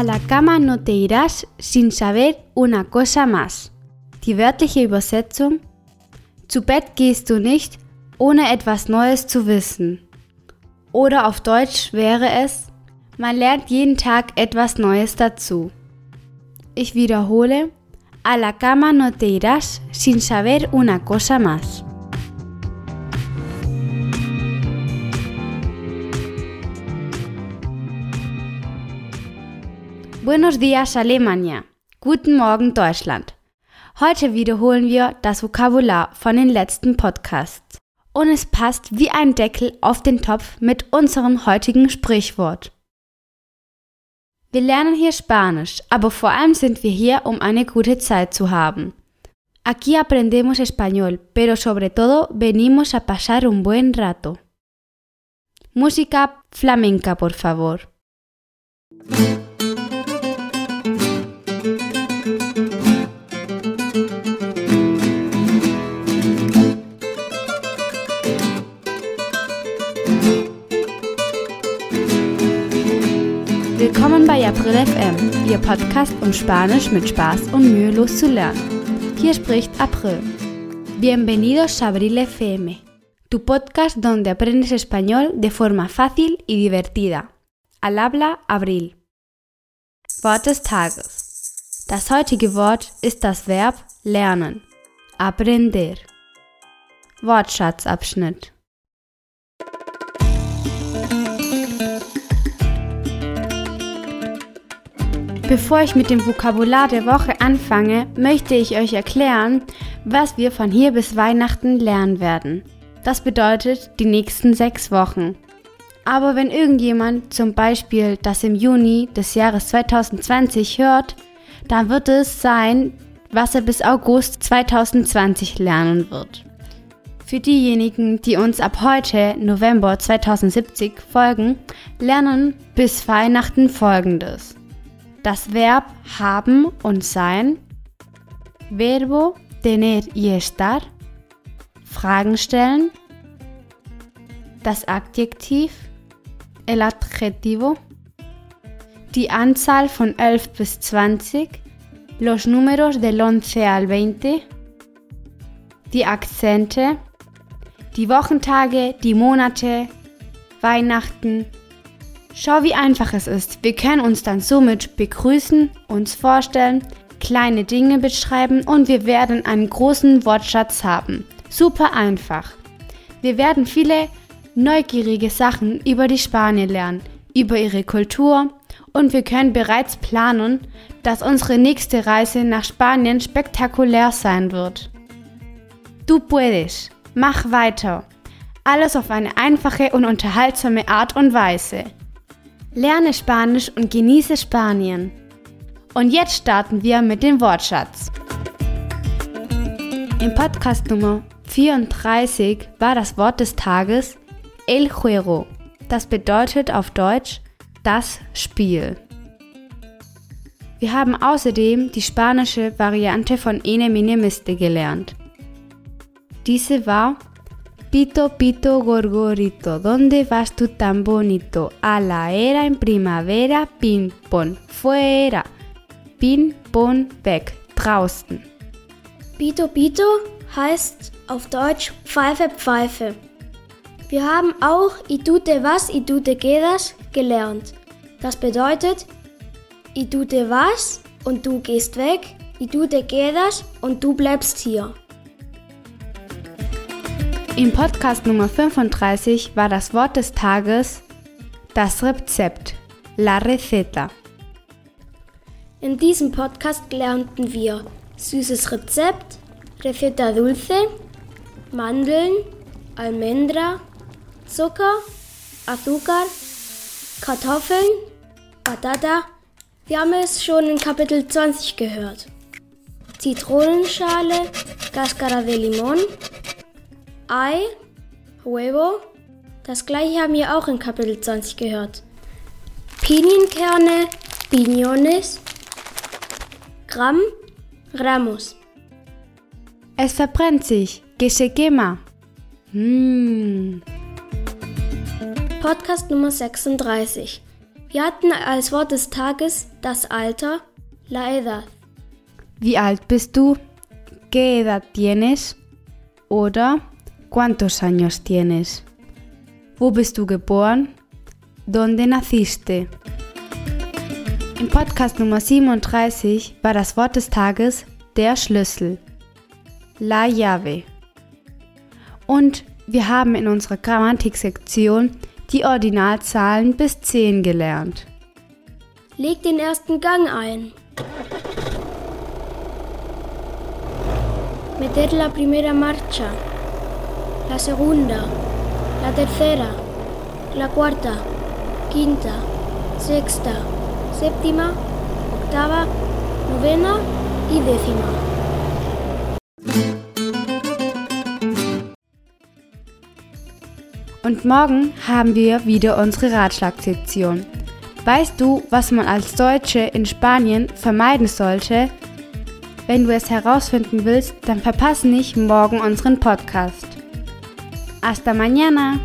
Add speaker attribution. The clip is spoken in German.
Speaker 1: A la cama no te irás sin saber una cosa más. Die wörtliche Übersetzung Zu Bett gehst du nicht, ohne etwas Neues zu wissen. Oder auf Deutsch wäre es Man lernt jeden Tag etwas Neues dazu. Ich wiederhole A la cama no te irás sin saber una cosa más. Buenos días Alemania. Guten Morgen Deutschland. Heute wiederholen wir das Vokabular von den letzten Podcasts. Und es passt wie ein Deckel auf den Topf mit unserem heutigen Sprichwort. Wir lernen hier Spanisch, aber vor allem sind wir hier, um eine gute Zeit zu haben. Aquí aprendemos español, pero sobre todo venimos a pasar un buen rato. Música flamenca, por favor. Willkommen bei April FM, Ihr Podcast, um Spanisch mit Spaß und mühelos zu lernen. Hier spricht April. Bienvenidos a Abril FM, tu podcast donde aprendes español de forma fácil y divertida. Al habla Abril. Wort des Tages. Das heutige Wort ist das Verb lernen. Aprender. Wortschatzabschnitt. Bevor ich mit dem Vokabular der Woche anfange, möchte ich euch erklären, was wir von hier bis Weihnachten lernen werden. Das bedeutet die nächsten sechs Wochen. Aber wenn irgendjemand zum Beispiel das im Juni des Jahres 2020 hört, dann wird es sein, was er bis August 2020 lernen wird. Für diejenigen, die uns ab heute, November 2070, folgen, lernen bis Weihnachten folgendes das Verb haben und sein, Verbo tener y estar, Fragen stellen, das Adjektiv, el adjetivo, die Anzahl von 11 bis 20, los números del 11 al 20, die Akzente, die Wochentage, die Monate, Weihnachten, Schau, wie einfach es ist. Wir können uns dann somit begrüßen, uns vorstellen, kleine Dinge beschreiben und wir werden einen großen Wortschatz haben. Super einfach. Wir werden viele neugierige Sachen über die Spanier lernen, über ihre Kultur und wir können bereits planen, dass unsere nächste Reise nach Spanien spektakulär sein wird. Du puedes. Mach weiter. Alles auf eine einfache und unterhaltsame Art und Weise. Lerne Spanisch und genieße Spanien. Und jetzt starten wir mit dem Wortschatz. Im Podcast Nummer 34 war das Wort des Tages El Juego. Das bedeutet auf Deutsch das Spiel. Wir haben außerdem die spanische Variante von Ene Mine Miste gelernt. Diese war Pito, pito, gorgorito, ¿dónde vas tú tan bonito? A la era en primavera, ping pong, fuera, ping pong, weg, draußen.
Speaker 2: Pito, pito heißt auf Deutsch Pfeife, Pfeife. Wir haben auch I tute was, I tute quedas gelernt. Das bedeutet, I tute was und du gehst weg, I tute quedas und du bleibst hier.
Speaker 1: Im Podcast Nummer 35 war das Wort des Tages das Rezept, la receta.
Speaker 2: In diesem Podcast lernten wir süßes Rezept, Receta dulce, Mandeln, Almendra, Zucker, Azúcar, Kartoffeln, Patata. Wir haben es schon in Kapitel 20 gehört. Zitronenschale, Cascara de Limón, Ei, Huevo. Das gleiche haben wir auch in Kapitel 20 gehört. Pinienkerne, Piñones. Gramm, Ramos.
Speaker 1: Es verbrennt sich, que se quema.
Speaker 2: Podcast Nummer 36. Wir hatten als Wort des Tages das Alter, la edad.
Speaker 1: Wie alt bist du? ¿Qué edad tienes? Oder ¿cuántos años tienes? Wo bist du geboren? ¿Dónde naciste? Im Podcast Nummer 37 war das Wort des Tages der Schlüssel. La llave. Und wir haben in unserer Grammatiksektion die Ordinalzahlen bis 10 gelernt.
Speaker 2: Leg den ersten Gang ein. Meter la primera marcha, la segunda, la tercera, la cuarta, quinta, sexta, séptima, octava, novena y décima.
Speaker 1: Und morgen haben wir wieder unsere Ratschlagsektion. Weißt du, was man als Deutsche in Spanien vermeiden sollte? Wenn du es herausfinden willst, dann verpasse nicht morgen unseren Podcast. Hasta mañana!